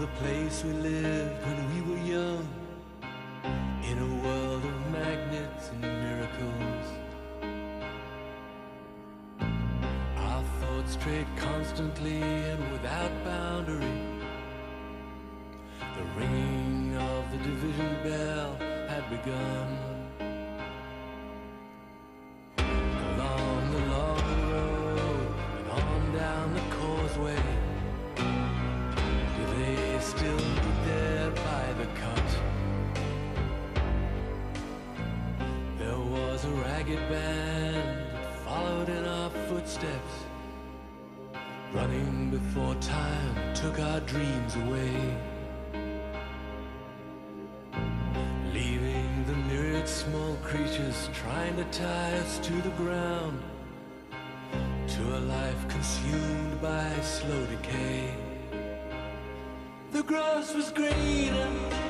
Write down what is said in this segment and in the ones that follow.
the place we lived when we were young in a world of magnets and miracles. Our thoughts strayed constantly and without boundary. The ringing of the division bell had begun. Footsteps, running before time took our dreams away. Leaving the myriad small creatures trying to tie us to the ground, to a life consumed by slow decay. The grass was greener.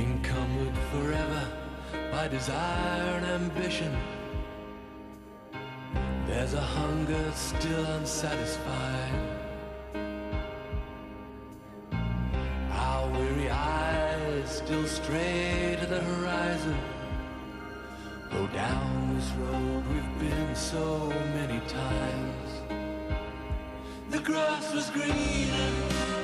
Encumbered forever by desire and ambition. There's a hunger still unsatisfied. Our weary eyes still stray to the horizon. Though down this road we've been so many times. The grass was greener.